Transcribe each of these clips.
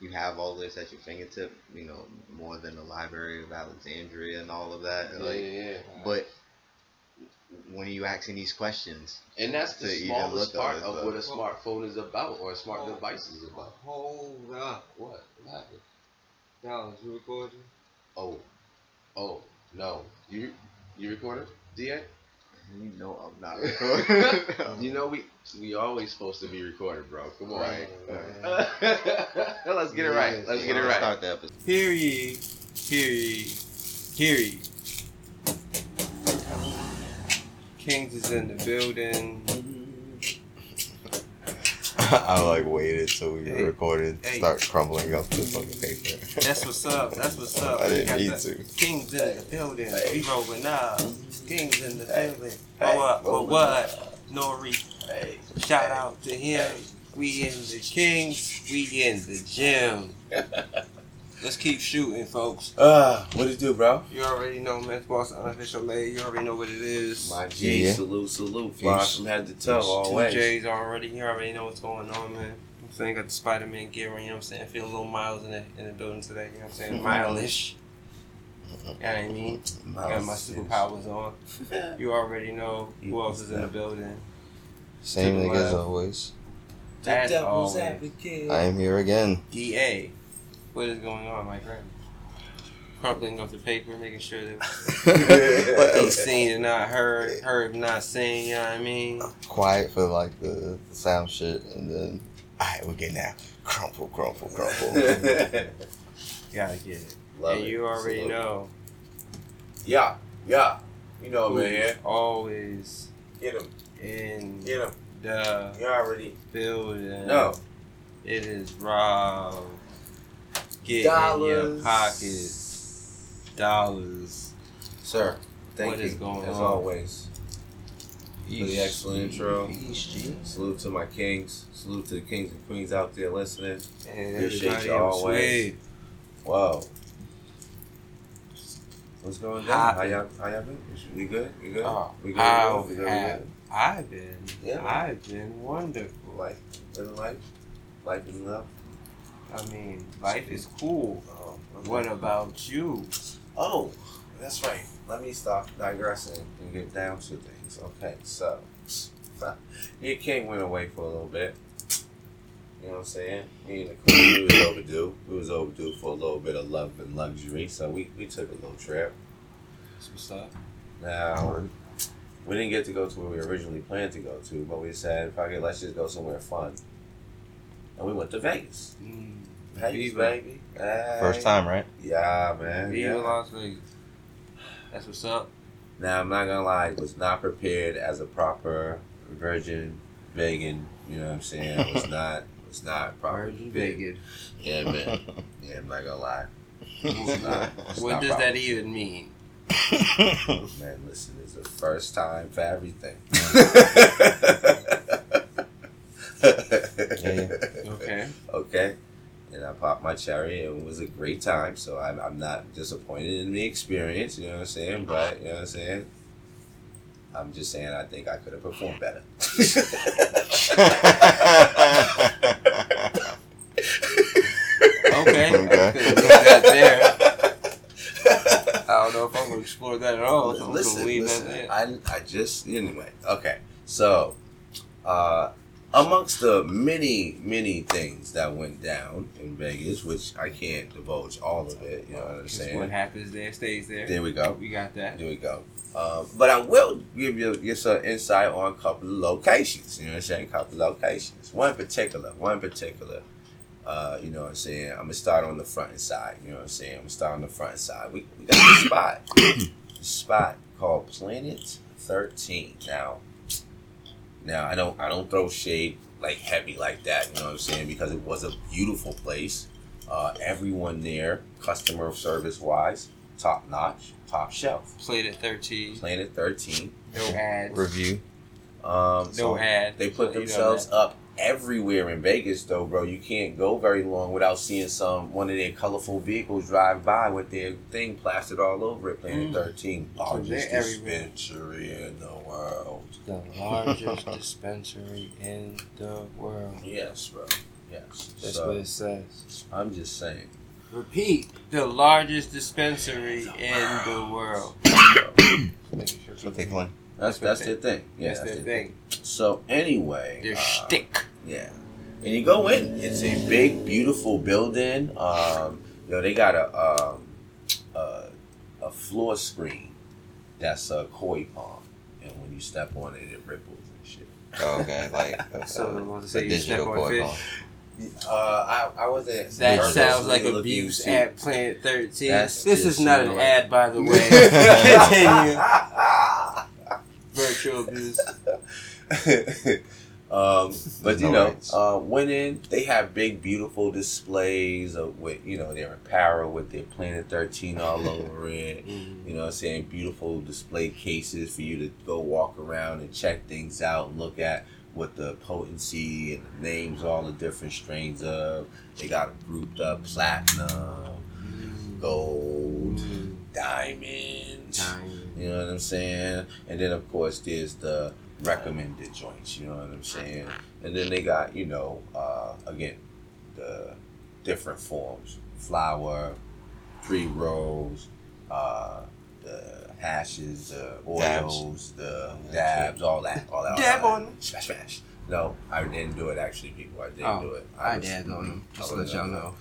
you have all this at your fingertip, you know, more than the Library of Alexandria and all of that. Yeah, like, yeah, yeah. but when are you asking these questions? And that's the smallest part of but- what a smartphone is about or a smart Oh. device is about. Hold up. What? What happened? Dallas, you recording? Oh. Oh. No. You you recorded? DA? You know I'm not recording. You know we we always supposed to be recorded, bro. Come on. Right. Let's get it right. Let's get it right. Start the episode. Hear ye, hear ye, hear ye. Kings is in the building. I like waited till we Hey. recorded, Hey. start crumbling up the fucking paper. That's what's up. That's what's up. I didn't got need the to. Kings in the building. We rolling up. Kings in the building. Hey. Oh what? Oh what? Nori. Hey. Shout out to him. We in the Kings. We in the gym. Let's keep shooting, folks. Uh, what it do, bro? You already know Men's Boss Unofficial Lay. You already know what it is. My G, Yeah. salute, salute. Fly Peace. from head to toe, Peace. Two always. J's already. You already know what's going on, man. I'm saying got the Spider Man gear on, you know what I'm saying? Feel a little miles in the in the building today, you know what I'm saying? Mileish. You know what I mean? Got my superpowers on. You already know who else is in the building. Same To thing as left. always. As always. I am here again. DA. What is going on, my friend? Crumpling up the paper, making sure that what they seen and not heard, heard and not seen, you know what I mean? Quiet for like the, the sound shit, and then alright, we're getting out. Crumple, crumple, crumple. Gotta get it. Love and it. you already Salute. know. Yeah, yeah. You know, who's man. Always Get him, in get him. the You already building. know. It is Rob. Get in your Dollars. Dollars. Sir, thank What you, is going as on? always. For the excellent intro. Eesh. Salute to my kings. Salute to the kings and queens out there listening. And Appreciate you always. Wow. What's going on? How y'all, how y'all been? Oh, we good? We good? Oh, we good? how we good? We good? We have good? I've been. Yeah. I've been wonderful. Life, living life, life is love. I mean, life is cool. Oh, okay. What about you? Oh, that's right. Let me stop digressing and get down to things. Okay, so your king went away for a little bit. You know what I'm saying? Me and the queen, we was overdue. We was overdue for a little bit of love and luxury, so we, we took a little trip. That's what's up. Now, we didn't get to go to where we originally planned to go to, but we said, fuck it, let's just go somewhere fun. And we went to Vegas. Mm. Vegas, Viva. baby. Hey. First time, right? Yeah, man. Viva Yeah. Las Vegas. That's what's up. Now, I'm not gonna lie, I was not prepared as a proper virgin vegan. You know what I'm saying? I was not, was not proper. Virgin prepared. Vegas. Yeah, man. Yeah, I'm not gonna lie. It's not, it's What does proper. that even mean? Man, listen, it's the first time for everything. yeah. Okay. Okay. And popped my cherry and it was a great time. So I'm, I'm not disappointed in the experience, you know what I'm saying? But, you know what I'm saying? I'm just saying I think I could have performed better. Okay. Okay. I couldn't leave that there. I don't know if I'm gonna explore that at all. So I'm listen, listen. that. I, I just anyway. Okay, so uh, amongst the many many things that went down in Vegas, which I can't divulge all of it. You know what I'm saying? What happens there stays there. There we go. We got that. There we go. Um, but I will give you get some insight on a couple of locations. You know what I'm saying? A couple of locations. One in particular. One in particular. Uh, you know what I'm saying? I'm gonna start on the front side. You know what I'm saying? I'm gonna start on the front side. We, we got this spot. this spot called Planet 13. Now, now I don't I don't throw shade like heavy like that. You know what I'm saying? Because it was a beautiful place. Uh, everyone there, customer service wise, top notch, top shelf. Played at 13. Planet 13. No ads. Review. Um, No so ads. they put So you know themselves up everywhere in Vegas, though, bro. You can't go very long without seeing some one of their colorful vehicles drive by with their thing plastered all over it. Planet Mm. 13, largest they're everywhere. dispensary in the world. The largest dispensary in the world. Yes, bro. Yes. That's so what it says. I'm just saying. Repeat. The largest dispensary in the world. Making sure That's what they claim. That's that's their thing. Yeah, That's that's their their thing. So anyway, Their uh, shtick. Yeah, and you go in. It's a big, beautiful building. Um, you know, they got a um, a, a floor screen that's a koi pond, and when you step on it, it ripples and shit. Oh, okay, like uh, So I want to the say you step digital on koi fish. pond. Uh, I I wasn't. That Virtual sounds like abuse abuse. at Planet 13. That's this is not an ad, by the way. Continue. Virtual abuse. um, but you No know, uh, in. They have big, beautiful displays of with you know their apparel with their Planet Thirteen all over it. You know, I'm saying beautiful display cases for you to go walk around and check things out and look at what the potency and the names, all the different strains of. They got them grouped up: platinum, gold, diamond. You know what I'm saying? And then of course there's the recommended joints. You know what I'm saying? And then they got you know uh, again the different forms: flour, pre rolls, uh, the hashes, the oils, the dabs, all that, all that. all Dab that. on them. Smash, smash. No, I didn't do it. Actually, people, I didn't Oh, do it. I was- dabbed on them. Just to let y'all uh, know.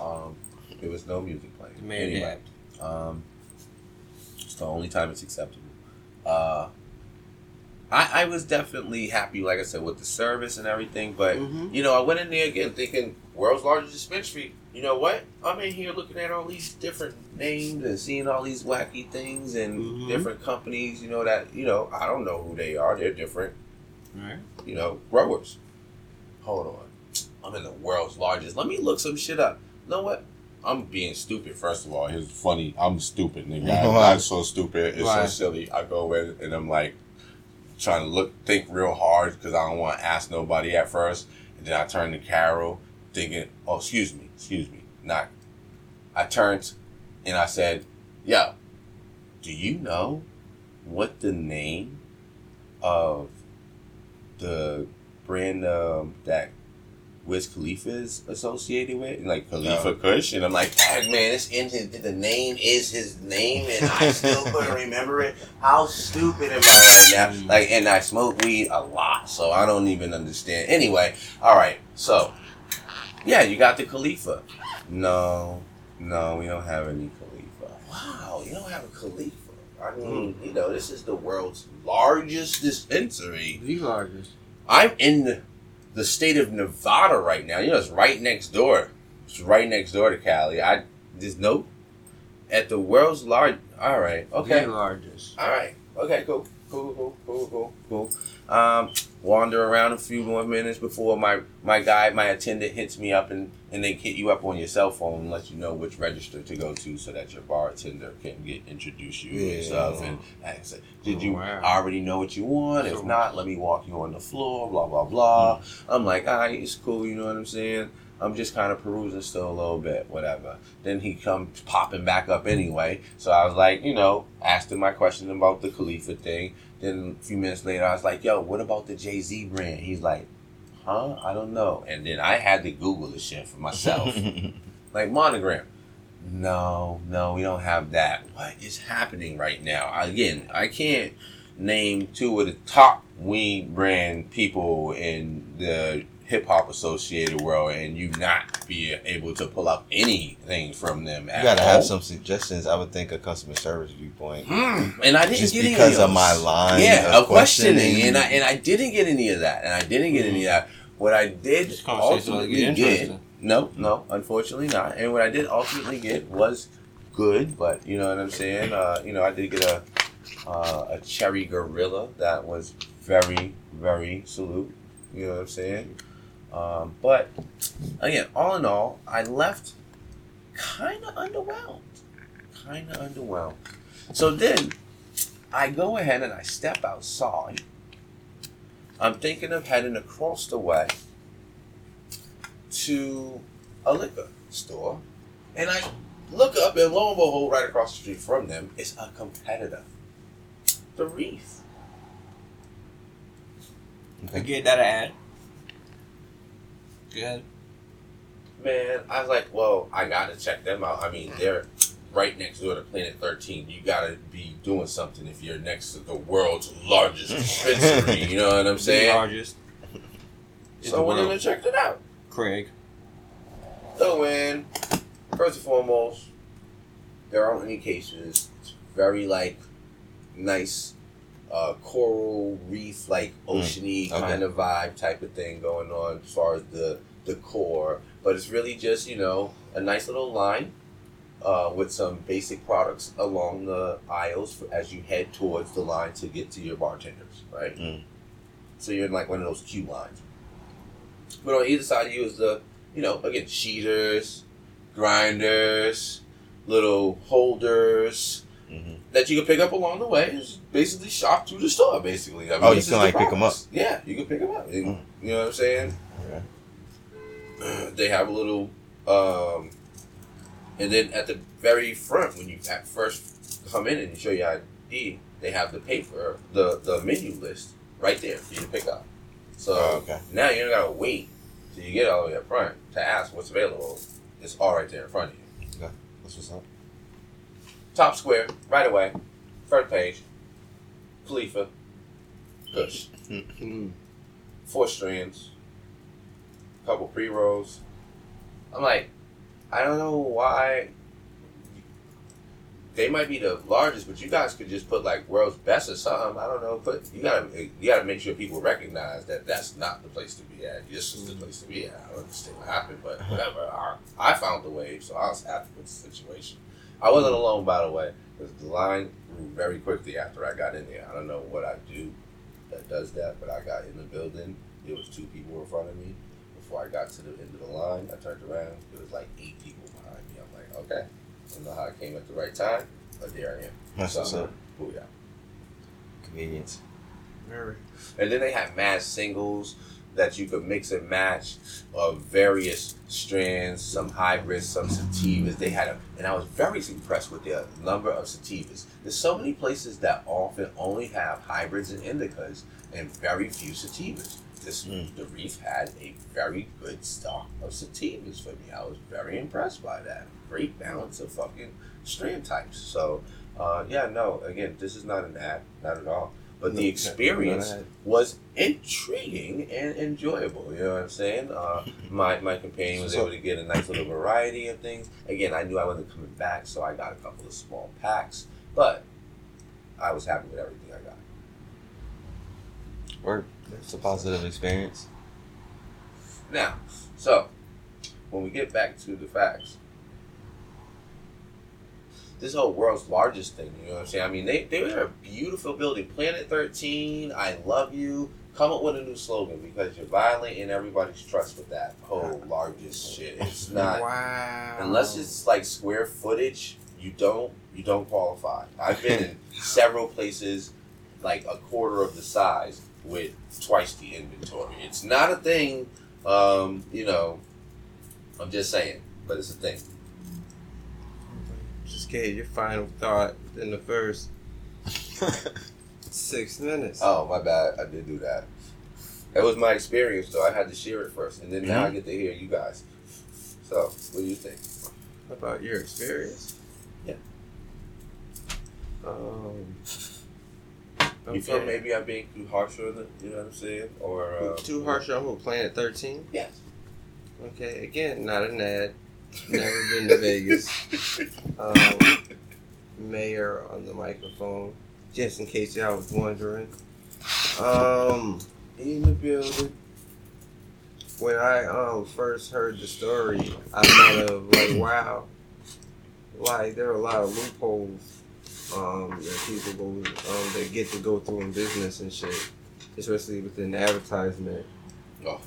Um, there was no music playing. The man anyway, dabbed. um, it's the only time it's acceptable. Uh, I I was definitely happy, like I said, with the service and everything. But Mhm. you know, I went in there again thinking world's largest dispensary. You know what? I'm in here looking at all these different names and seeing all these wacky things and Mhm. different companies. You know that you know I don't know who they are. They're different. Right. You know, growers. Hold on. I'm in the world's largest. Let me look some shit up. You know what? I'm being stupid. First of all, it's funny. I'm stupid, nigga. I'm, Why? I'm so stupid. It's Why? so silly. I go in and I'm like trying to look, think real hard because I don't want to ask nobody at first. And then I turn to Carol, thinking, "Oh, excuse me, excuse me." Not. I turned, and I said, "Yo, do you know what the name of the brand um, that Wiz Khalifa is associated with, like Khalifa Kush, and I'm like, "Dang, man, it's in his. The name is his name, and I still couldn't remember it. How stupid am I right now? Mm. Like, and I smoke weed a lot, so I don't even understand. Anyway, all right, so yeah, you got the Khalifa. No, no, we don't have any Khalifa. Wow, you don't have a Khalifa. I mean, hmm. you know, this is the world's largest dispensary. The largest. I'm in the, the state of Nevada right now. You know, it's right next door. It's right next door to Cali. I there's no at the world's large. All right, okay, The largest. all right, okay, cool, cool, cool, cool, cool, cool. Um, wander around a few more minutes before my my guy, my attendant hits me up and and they hit you up on your cell phone and let you know which register to go to so that your bartender can get introduce you Yeah. and stuff. And I said, did Oh, you wow. already know what you want? If not, let me walk you on the floor. Blah blah blah. I'm like, all right, it's cool. You know what I'm saying? I'm just kind of perusing still a little bit, whatever. Then he comes popping back up anyway. So I was like, you know, asked him my question about the Khalifa thing. Then a few minutes later, I was like, yo, what about the Jay Z brand? He's like, huh? I don't know. And then I had to Google the shit for myself. like monogram. No, no, we don't have that. What is happening right now? Again, I can't name two of the top weed brand people in the hip hop associated world, and you not be able to pull up anything from them. You gotta all. have some suggestions. I would think a customer service viewpoint. Hmm, and I didn't Just get any because of, of my those. line yeah, of of questioning, questioning. and I and I didn't get any of that, and I didn't get any of that. What I did This conversation will ultimately get get, no, no, unfortunately not. And what I did ultimately get was good, but you know what I'm saying. Uh, you know, I did get a uh, a cherry gorilla that was very, very salute. You know what I'm saying. Um, but again, all in all, I left kind of underwhelmed. Kind of underwhelmed. So then I go ahead and I step outside. I'm thinking of heading across the way to a liquor store. And I look up, and lo and behold, right across the street from them is a competitor. The Reef. I get that ad. Go ahead. Man, I was like, well, I gotta check them out. I mean, they're right next door to Planet 13. You gotta be doing something if you're next to the world's largest dispensary. you know what I'm The saying? largest. So the I went in world. and checked it out. Craig. So in, first and foremost, there aren't any cases. It's very like nice uh, coral reef, like oceany okay. kind of vibe type of thing going on as far as the the core. But it's really just you know a nice little line uh, with some basic products along the aisles for, as you head towards the line to get to your bartenders, right? Mm. So you're in like one of those queue lines. But on either side of you is the you know, again, sheeters, grinders, little holders hmm that you can pick up along the way. Is basically shop through the store, basically. I mean, Oh, you can, like, pick 'em products. Yeah, you can pick them up. You- Mm. You know what I'm saying? Okay. They have a little, um, and then at the very front, when you at first come in and you show your ID, they have the paper, the the menu list right there for you to pick up. So Oh, okay. now you don't gotta wait till you get all the way up front to ask what's available. It's all right there in front of you. That's what's up. Top square, right away, front page, Khalifa, Kush, Mm. four strands, couple pre rolls. I'm like, I don't know why. They might be the largest, but you guys could just put like world's best or something. I don't know. but you gotta you gotta make sure people recognize that that's not the place to be at. This is the place to be at. I don't understand what happened, but whatever. I, I found the wave, so I was happy with the situation. I wasn't alone, by the way, because the line grew very quickly after I got in there. I don't know what I do that does that, but I got in the building. There was two people in front of me. Before I got to the end of the line, I turned around. There was like eight people behind me. I'm like, okay, I don't know how I came at the right time, but there I am. That's what's So, up. booyah. Convenience. Very. And then they have mass singles that you could mix and match of various strands, some hybrids, some sativas. They had a, and I was very impressed with the number of sativas. There's so many places that often only have hybrids and indicas and very few sativas. This Mm. the Reef had a very good stock of sativas for me. I was very impressed by that. Great balance of fucking strand types. So, uh, yeah, no, again, this is not an ad, not at all. But the experience was intriguing and enjoyable. You know what I'm saying? Uh, my my companion was able to get a nice little variety of things. Again, I knew I wasn't coming back, so I got a couple of small packs. But I was happy with everything I got. Work. It's a positive experience. Now, so when we get back to the facts, this whole world's largest thing, you know what I'm saying? I mean, they they were a beautiful building. Planet 13, I love you. Come up with a new slogan because you're violating everybody's trust with that whole largest shit. It's not Wow. unless it's like square footage. You don't you don't qualify. I've been in several places like a quarter of the size with twice the inventory. It's not a thing. Um, you know, I'm just saying, but it's a thing. Gave your final thought in the first six minutes. Oh, my bad. I did do that. That was my experience, though. I had to share it first, and then now I get to hear you guys. So, what do you think? About your experience? Yeah. Um. You feel okay. maybe I'm being too harsh on it? You know what I'm saying? Or uh, Too harsh on who? Planet 13? Yes. Okay, again, not an ad. Never been to Vegas. Um, mayor on the microphone, just in case y'all was wondering. Um, in the building. when I um first heard the story, I thought of like, wow, like there are a lot of loopholes um that people go um that get to go through in business and shit, especially within advertisement. Oh.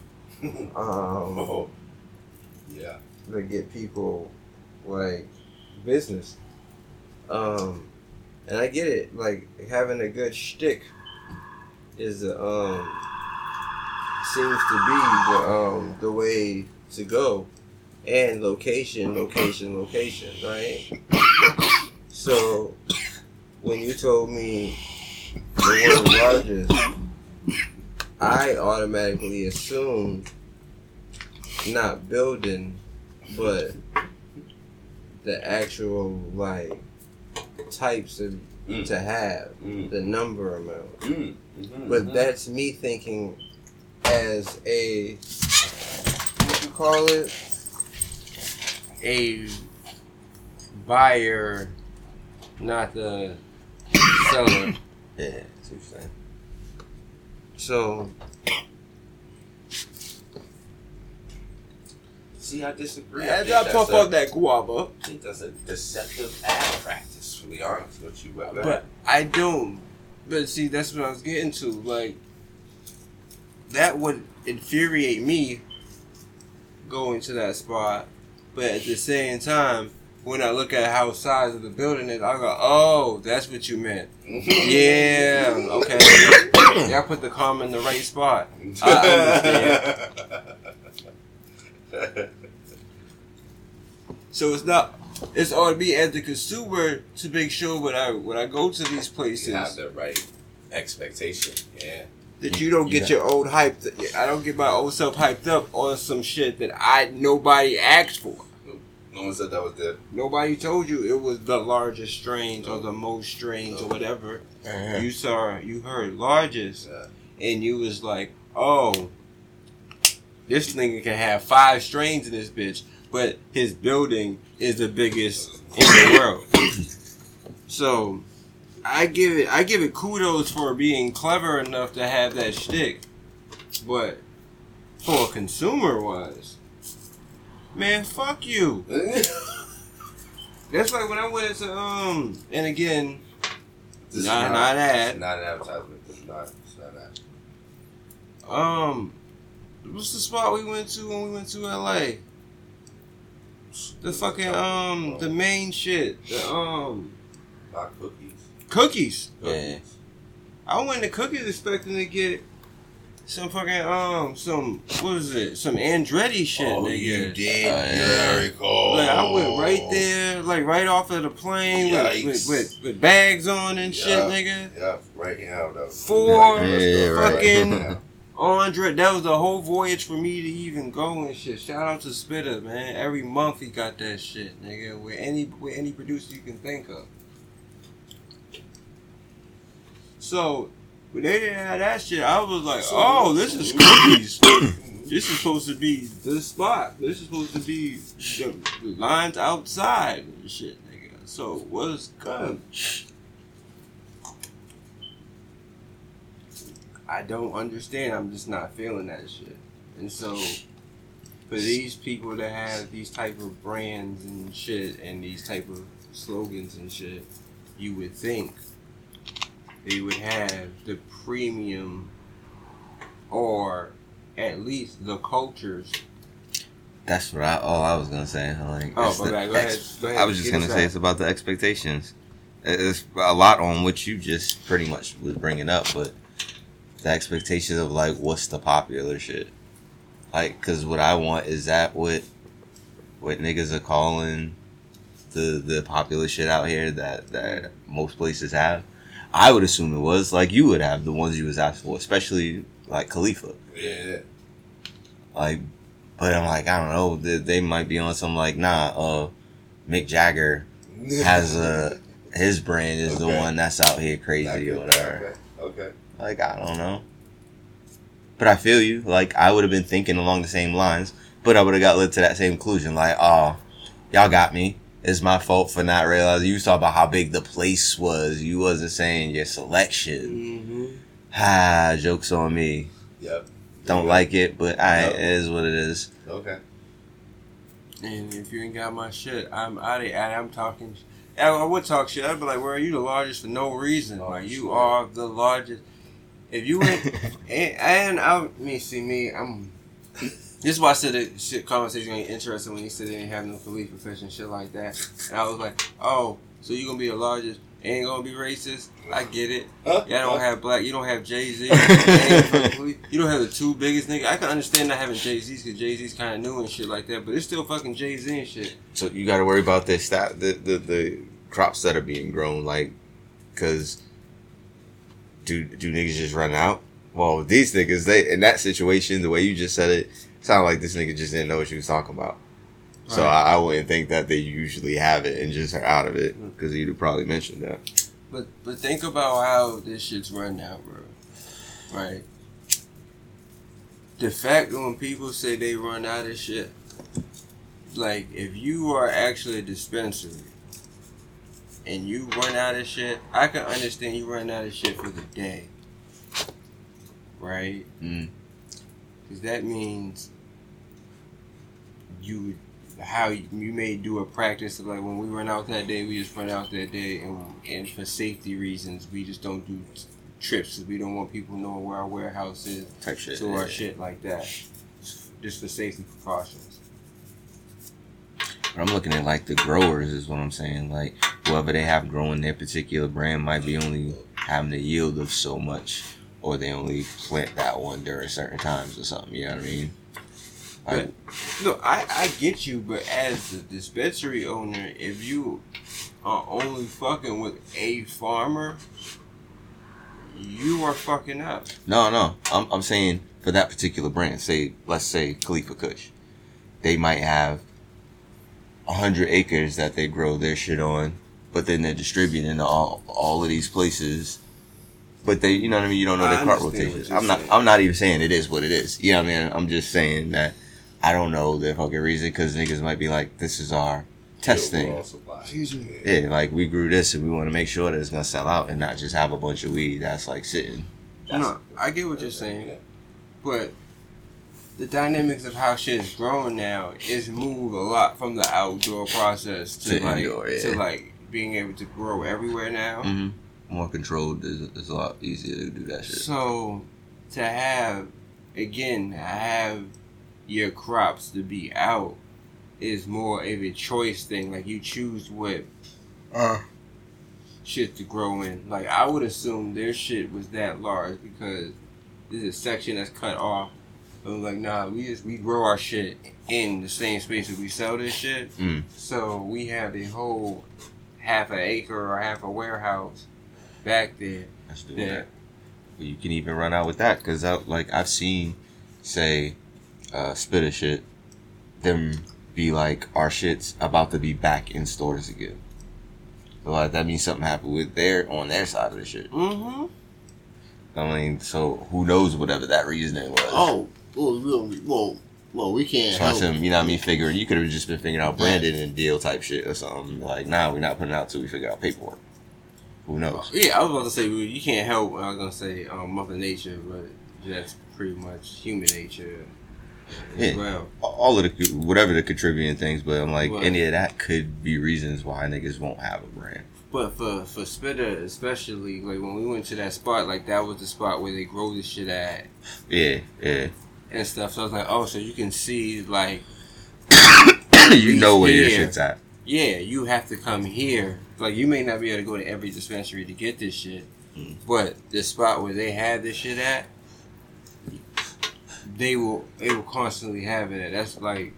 Um, oh. Yeah. That get people like business. Um, and I get it. Like having a good shtick is the um seems to be the um the way to go, and location, location, location, right? So when you told me the word largest, I automatically assumed not building but the actual like types of Mm. to have Mm. the number amount. Mm. Mhm. But that's me thinking as a what you call it a buyer, not the seller. yeah, that's what you're saying. So See, I disagree. I as think I puff up that guava, I think that's a deceptive ad practice, to be honest with you. But, but I don't. But see, that's what I was getting to. Like that would infuriate me going to that spot. But at the same time, when I look at how size of the building is, I go, "Oh, that's what you meant." Yeah, okay. Y'all put the comma in the right spot. I So it's not. It's on me as the consumer to make sure when I when I go to these places, you places have the right expectation. Yeah. that you don't You get your old hype. I don't get my old self hyped up on some shit that I nobody asked for. No one said that was the. Nobody told you it was the largest strains or the most strains or whatever. Uh-huh. You saw, you heard largest, Yeah. and you was like, oh, this nigga can have five strains in this bitch, but his building is the biggest in the world. So, I give it, I give it kudos for being clever enough to have that shtick, but for a consumer wise, man, fuck you. That's like when I went into um, and again, This is Not- not ad. It's not an advertisement. It's not. It's not that. Um, what's the spot we went to when we went to LA? The fucking um, the main shit, the um, Not cookies. cookies. Yeah. I went to cookies expecting to get some fucking um, some what is it? Some Andretti shit, oh, nigga. you did. Oh, yeah. Very cool. Like I went right there, like right off of the plane with, with, with, with bags on and shit, Yeah. nigga. Yeah, right here. though. Four Right, Yeah, go. right. Andre, that was the whole voyage for me to even go and shit. Shout out to Spitta, man. Every month he got that shit, nigga. With any with any producer you can think of. So when they didn't have that shit, I was like, oh, this is cookies. this is supposed to be the spot. This is supposed to be the the lines outside and shit, nigga. So what's good? I don't understand. I'm just not feeling that shit. And so, for these people to have these type of brands and shit, and these type of slogans and shit, you would think they would have the premium, or at least the cultures. That's what I. all I was gonna say. Like, Oh, the bad. Go ahead. Go ahead. I was just gonna say it's about the expectations. It's a lot on what you just pretty much was bringing up, but the expectations of like what's the popular shit. Like, cause what I want is that what what niggas are calling the the popular shit out here that that most places have. I would assume it was like you would have the ones you was asked for, especially like Khalifa. Yeah. Like, but I'm like, I don't know. They, they might be on some like, nah. Uh, Mick Jagger has a his brand is the one that's out here crazy or whatever. Okay. okay. Like, I don't know. But I feel you. Like, I would have been thinking along the same lines, but I would have got led to that same conclusion. Like, oh, y'all got me. It's my fault for not realizing. You was talking about how big the place was. You wasn't saying your selection. Mm-hmm. Ha, jokes on me. Yep. Don't like it, but I, No. it is what it is. Okay. And if you ain't got my shit, I'm out of. And I'm talking. I I would talk shit. I'd be like, "Where are you the largest for no reason? Oh, like you shit. are the largest." If you went and, and I me see me, I'm. This is why I said that shit conversation ain't interesting when you said they ain't have no police profession shit like that. And I was like, "Oh, so you gonna be the largest? Ain't gonna be racist? I get it. Huh? Y'all don't have black. You don't have Jay Z. you don't have the two biggest niggas. I can understand not having Jay Z's because Jay Z's kind of new and shit like that. But it's still fucking Jay Z and shit. So you got to worry about the the, the the crops that are being grown, like, cause do do niggas just run out? Well, these niggas, they in that situation, the way you just said it, sounded like this nigga just didn't know what you was talking about. So Right. I, I wouldn't think that they usually have it and just are out of it hmm. because you'd have probably mentioned that. But but think about how this shit's run now, bro. Right. The fact that when people say they run out of shit, like if you are actually a dispensary and you run out of shit, I can understand you run out of shit for the day. Right? Mm. Because that means you how you, you may do a practice of like when we run out that day, we just run out that day, and and for safety reasons, we just don't do t- trips. 'cause we don't want people knowing where our warehouse is, Type shit. so our shit like that, just for safety precautions. But I'm looking at like the growers is what I'm saying. Like whoever they have growing their particular brand might be only having the yield of so much, or they only plant that one during certain times or something. You know what I mean? Like, No, I I get you, but as the dispensary owner, if you are only fucking with a farmer, you are fucking up. no, no. I'm I'm saying for that particular brand. Say let's say Khalifa Kush, they might have a hundred acres that they grow their shit on, but then they're distributing to all all of these places. But they, you know what I mean. You don't know I their cart understand what rotations. I'm not. saying. I'm not even saying it is what it is. You know what I mean? I'm just saying that I don't know the fucking reason because niggas might be like, this is our test thing. Overall supply. Excuse me. Yeah, like we grew this and we want to make sure that it's gonna sell out and not just have a bunch of weed that's like sitting. No, I get what you're saying, but the dynamics of how shit is growing now is move a lot from the outdoor process to, To like indoor, yeah. to like being able to grow everywhere now. Mm-hmm. More controlled is, is a lot easier to do that shit. So to have again have your crops to be out is more of a choice thing. Like you choose what Uh. shit to grow in. Like I would assume their shit was that large because there's a section that's cut off. But like nah, we just we grow our shit in the same space that we sell this shit. Mm. So we have a whole half an acre or half a warehouse back there. Do that. You can even run out with that because like I've seen, say, uh, Spitta shit, them be like our shit's about to be back in stores again. So like that means something happened with their on their side of the shit. Mm-hmm. I mean, so who knows whatever that reasoning was. Oh, well, well, well, well we can't. So I help. said, you know what I mean? Figuring you could have just been figuring out branding and deal type shit or something. Like, nah, we're not putting it out till we figure out paperwork. Who knows? Yeah, I was about to say you can't help. I was gonna say um, Mother Nature, but that's pretty much human nature as Yeah. well. All of the whatever the contributing things, but I'm like, any of that could be reasons why niggas won't have a brand. But for for Spitta, especially like when we went to that spot, like that was the spot where they grow this shit at Yeah, yeah. And stuff. So I was like, oh, so you can see like, you know where your shit's at. yeah, you have to come here. Like you may not be able to go to every dispensary to get this shit, Mm. but the spot where they have this shit at, they will they will constantly have it. At. That's like,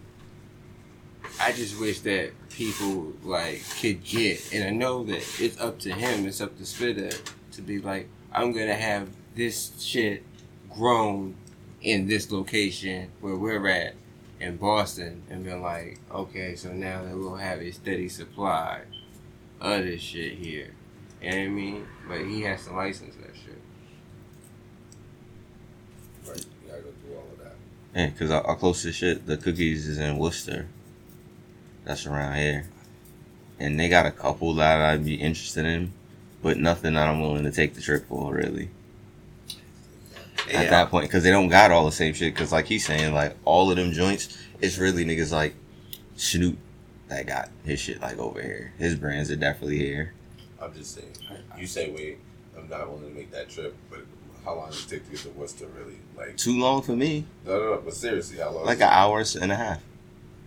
I just wish that people like could get, and I know that it's up to him, it's up to Spitta to be like, I'm gonna have this shit grown in this location where we're at in Boston and been like, okay, so now that we'll have a steady supply of this shit here. You know what I mean? But he has to license that shit. Right. You gotta go through all of that. Yeah, because our, our closest shit, the cookies, is in Worcester. That's around here. And they got a couple that I'd be interested in, but nothing that I'm willing to take the trip for, really. At that point, because they don't got all the same shit. Because, like he's saying, like, all of them joints, it's really niggas like Snoop that got his shit, like, over here. His brands are definitely here. I'm just saying. You say wait, I'm not willing to make that trip, but how long does it take to get to Worcester? Really? Like Too long for me. no, no, no. But seriously, how long? Like an hour and a half.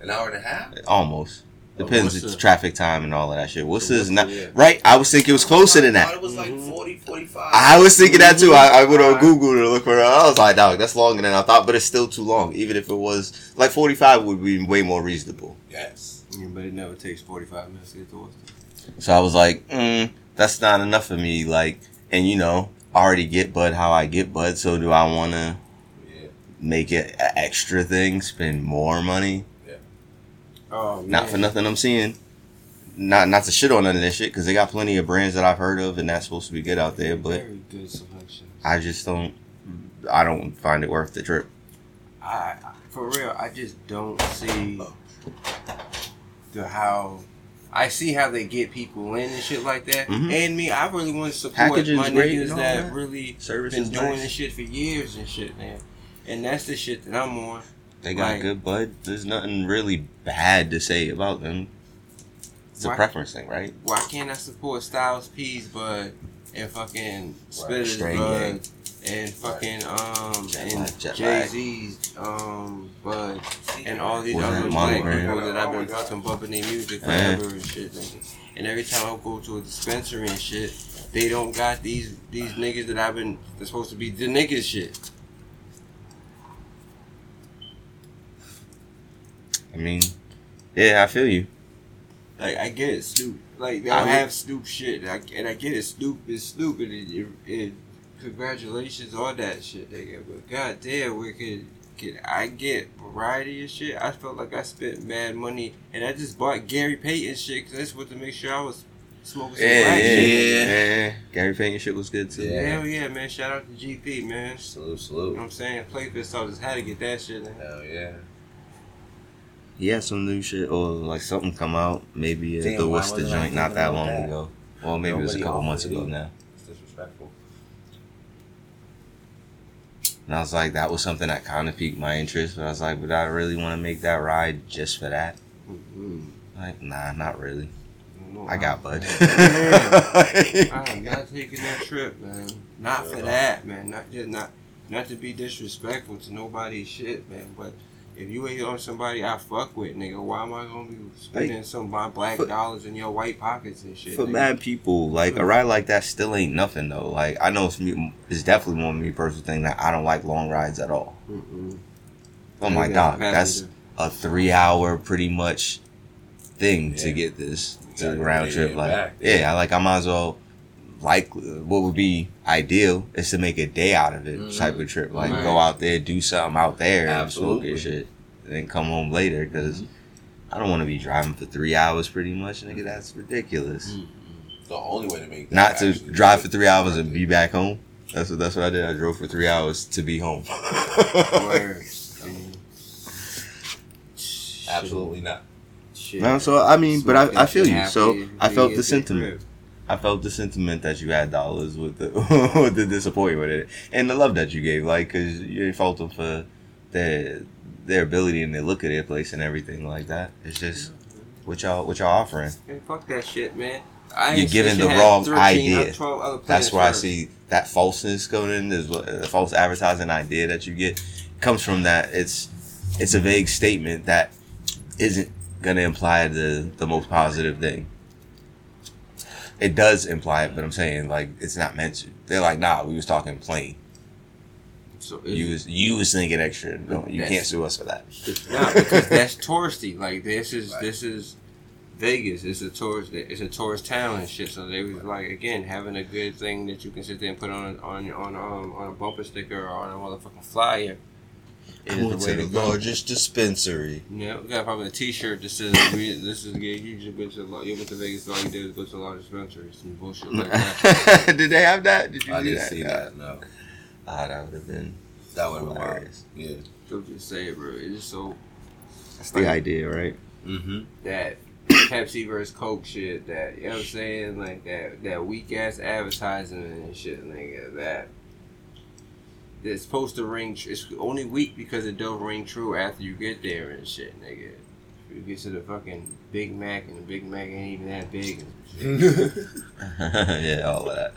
An hour and a half. Almost. Depends. Worcester. It's traffic time and all of that shit. Worcester's Worcester, not yeah. right. I was thinking it was closer than that. I thought it was like Mhm. 40, 45. I was thinking that too. I, I went on Alright. Google to look for it. I was like, dog, that's longer than I thought, but it's still too long. Even if it was like 45 would be way more reasonable. Yes. Yeah, but it never takes 45 minutes to get to Worcester. So I was like, mm, that's not enough for me. Like, and you know, I already get Bud how I get Bud. So do I want to Yeah. make it an extra thing, spend more money? Oh, man. Not for nothing I'm seeing. Not not to shit on none of that shit because they got plenty of brands that I've heard of and that's supposed to be good out there, but Very good selection. I just don't. I don't find it worth the trip. I, for real, I just don't see the how. I see how they get people in and shit like that. Mhm. And me, I really want to support Packaging's my niggas that, that. really Service been doing nice. this shit for years and shit, man. And that's the shit that I'm on. They got Right. good bud. There's nothing really bad to say about them. It's a preference thing, right? Why can't I support Styles P's Bud and fucking Spitta's Strain Bud and fucking um Jet and Jay Z's um Bud and all these other that black monogram. people that I've been fucking bumping their music Yeah. forever and shit. nigga. And every time I go to a dispensary and shit, they don't got these these niggas that I've been supposed to be the niggas shit. I mean, yeah, I feel you. Like I get it, Snoop. Like they I mean- have Snoop shit, I, and I get it. Snoop is stupid. And, it, it, congratulations on that shit, nigga. But goddamn, we could could I get variety of shit? I felt like I spent mad money, and I just bought Gary Payton shit because I just wanted to make sure I was smoking some Yeah, yeah, shit. yeah. Gary Payton shit was good too. Yeah. Hell yeah, man! Shout out to GP, man. Salute, salute. You know salute. what I'm saying? Play this, so I just had to get that shit. nigga. Hell yeah. He had some new shit or like something come out. Maybe uh, Damn, the why What's the wasn't joint not that long that? ago. Well, maybe it was a couple months ago now. It's disrespectful. And I was like, that was something that kind of piqued my interest. But I was like, would I really want to make that ride just for that? Mhm. Like, nah, not really. No, I got Bud. I am not taking that trip, man. Not for that, man. Not just not not to be disrespectful to nobody's shit, man. But if you ain't on somebody I fuck with, nigga, why am I gonna be spending some of my black for- dollars in your white pockets and shit? For nigga? mad people, like a ride like that still ain't nothing though. Like I know it's me, it's definitely one of me personal thing that I don't like long rides at all. Mm-mm. Oh my Yeah, god, that's a three hour pretty much thing to get this to Gotta round trip. Like back. yeah, like I might as well like what would be ideal is to make a day out of it Mhm. type of trip. Like Right. go out there, do something out there, smoke Absolutely. your shit, and then come home later because. Mm-hmm. I don't want to be driving for three hours, pretty much, nigga. Mm-hmm. That's ridiculous. Mm-hmm. The only way to make that Not to drive for three hours and be back home. That's what that's what I did. I drove for three hours to be home. Word. I mean, Absolutely not. Shit. No, so I mean, but I, I feel you. So I felt the the sentiment. I felt the sentiment that you had dollars with the with the disappointment with it, and the love that you gave, like, cause you ain't fault them for their their ability and their look at their place and everything like that. It's just what y'all what y'all offering. Man, fuck that shit, man. I You're giving the wrong 13 idea. That's where I see that falseness going in. Is what the false advertising idea that you get comes from that. It's it's a vague statement that isn't gonna imply the the most positive thing. It does imply it, but I'm saying like it's not meant to. They're like, nah, we was talking plain. So You was you was thinking extra. No, you can't sue us for that. Nah, because that's touristy. Like this is this is Vegas. It's a tourist. It's a tourist town and shit. So they was like again having a good thing that you can sit there and put on on on um on a bumper sticker or on a motherfucking flyer. Is the way to go. dispensary. Yeah, we got probably a T-shirt that says we, "This is yeah, you just went to lo- you went to Vegas. All you did was go to a lot of dispensaries and bullshit like that." Did they have that? Did you I see didn't that? see that. No, Ah, that would have been that would have been wild. hilarious. Yeah. So just say it, bro. It's just so That's the idea, right? Mm-hmm. that Pepsi versus Coke shit. That you know what I'm saying? Like that that weak ass advertising and shit, nigga. That it's supposed to ring. tr- It's only weak because it don't ring true after you get there and shit, nigga. If you get to the fucking Big Mac and the Big Mac ain't even that big. And shit. yeah, all of that.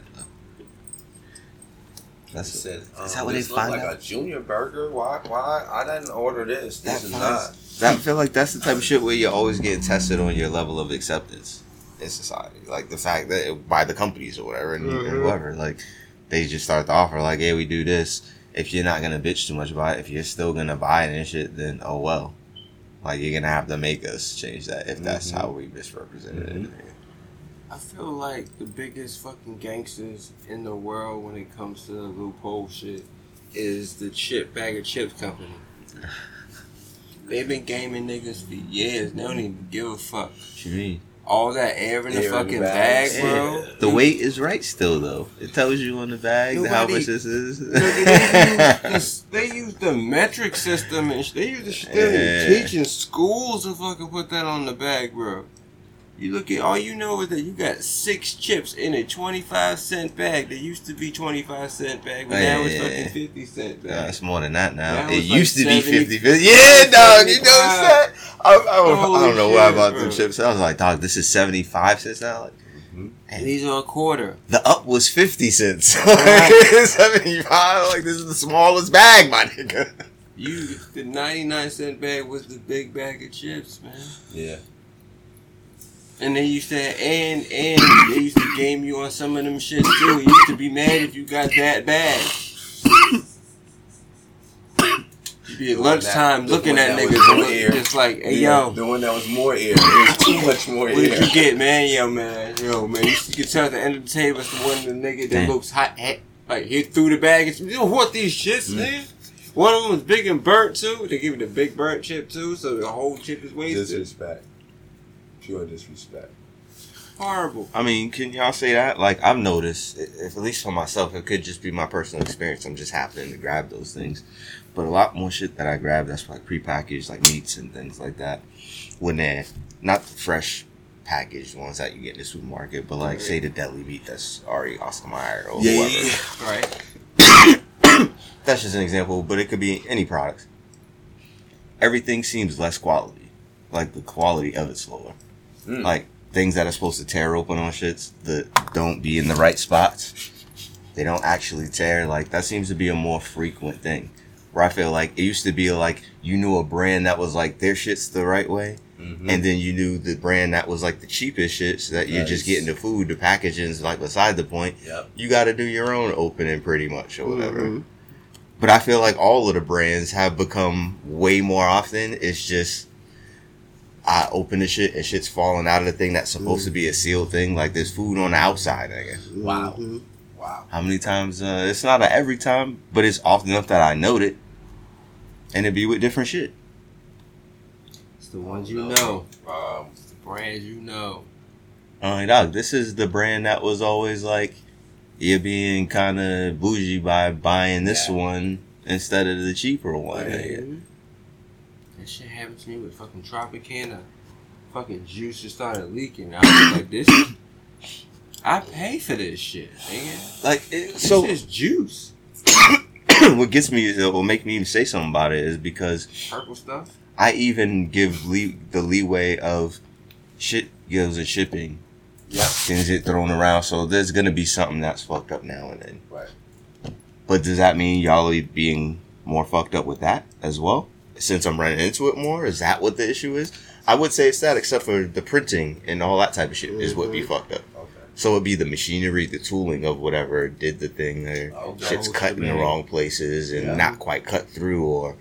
That's That's said, Is um, that what they this look find like out? a junior burger? Why? Why? I didn't order this. This That is finds- not. I feel like that's the type of shit where you're always getting tested on your level of acceptance in society. Like the fact that by the companies or whatever and, and Mhm. whoever, like they just start to offer like, hey, we do this. If you're not gonna bitch too much about it, if you're still gonna buy it and shit, then oh well. Like you're gonna have to make us change that if that's Mhm. how we misrepresented it. I feel like the biggest fucking gangsters in the world when it comes to the loophole shit is the chip bag of chips company. they've been gaming niggas for years. They don't even give a fuck. What you mean? All that air in the Air in the fucking bags. bag, bro. The weight is right still though. It tells you on the bag how much this is. They, use this, they use the metric system and sh- they use the shit they Yeah. teach in schools to fucking put that on the bag, bro. You look at all you know is that you got six chips in a twenty five cent bag. That used to be twenty five cent bag, but now it's Yeah. fucking fifty cent Nah, bag. it's more than that now. Now it it's like used to be 50 50. Yeah, dog. You know what I'm saying? I, I, don't- I don't know why I shit, bought bro. them chips. I was like, dog, this is 75 cents now. Like, mm-hmm. And these are a quarter. the up was 50 cents. Right. 75. Like, this is the smallest bag, my nigga. You the ninety nine cent bag was the big bag of chips, man. Yeah. And they used to and and they used to game you on some of them shits too. You used to be mad if you got that bad. You be at lunchtime that- looking at niggas was and look, air. just like, hey Yeah, yo, the one that was more air. It was too much more air. what did you get, man? Yo, man, yo, man. You can tell at the end of the table it's the one the nigga that Damn. looks hot, hot like he threw the bag. And, you know what these shits, Mm. man? One of them was big and burnt too. They give you the big burnt chip too, so the whole chip is wasted. Disrespect. Pure disrespect. Horrible. I mean, can y'all say that? Like, I've noticed, if, at least for myself, it could just be my personal experience. I'm just happening to grab those things. But a lot more shit that I grab that's like prepackaged, like meats and things like that, when they're not the fresh packaged ones that you get in the supermarket, but like, say the deli meat that's already Oscar Mayer or Yeah, whoever. yeah, yeah. Right. That's just an example, but it could be any product. Everything seems less quality. Like the quality of it's lower. Mm. Like things that are supposed to tear open on shits that don't be in the right spots. They don't actually tear. Like that seems to be a more frequent thing. Where I feel like it used to be like you knew a brand that was like their shit's the right way, Mhm. and then you knew the brand that was like the cheapest shits that you're just getting the food, the packaging's like beside the point. Yep. You got to do your own opening pretty much or whatever. Mhm. But I feel like all of the brands have become way more often. It's just I open the shit and shit's falling out of the thing that's supposed to be a sealed thing. Like there's food on the outside, nigga. Wow. Mhm. Wow. How many times? Uh, it's not a every time, but it's often enough that I note it, and it be with different shit. It's the ones you know. Um, It's the brands you know. I'm like, dog, this is the brand that was always like you're being kind of bougie by buying this Yeah. one instead of the cheaper one. Yeah. That shit happened to me with fucking Tropicana. Fucking juice just started leaking. I was like, this. I pay for this shit, nigga. Like it, This so. is juice. what gets me, that uh, will make me even say something about it, is because Purple stuff. I even give lee- the leeway of shit goes in shipping. Yep. Things get thrown around, so there's gonna be something that's fucked up now and then. Right. But does that mean y'all are being more fucked up with that as well? Since I'm running into it more, is that what the issue is? I would say it's that, except for the printing and all that type of shit is what be Mm-hmm. fucked up. Okay. So it'd be the machinery, the tooling of whatever did the thing there. Okay. Shit's cut in the wrong places and Yeah. not quite cut through or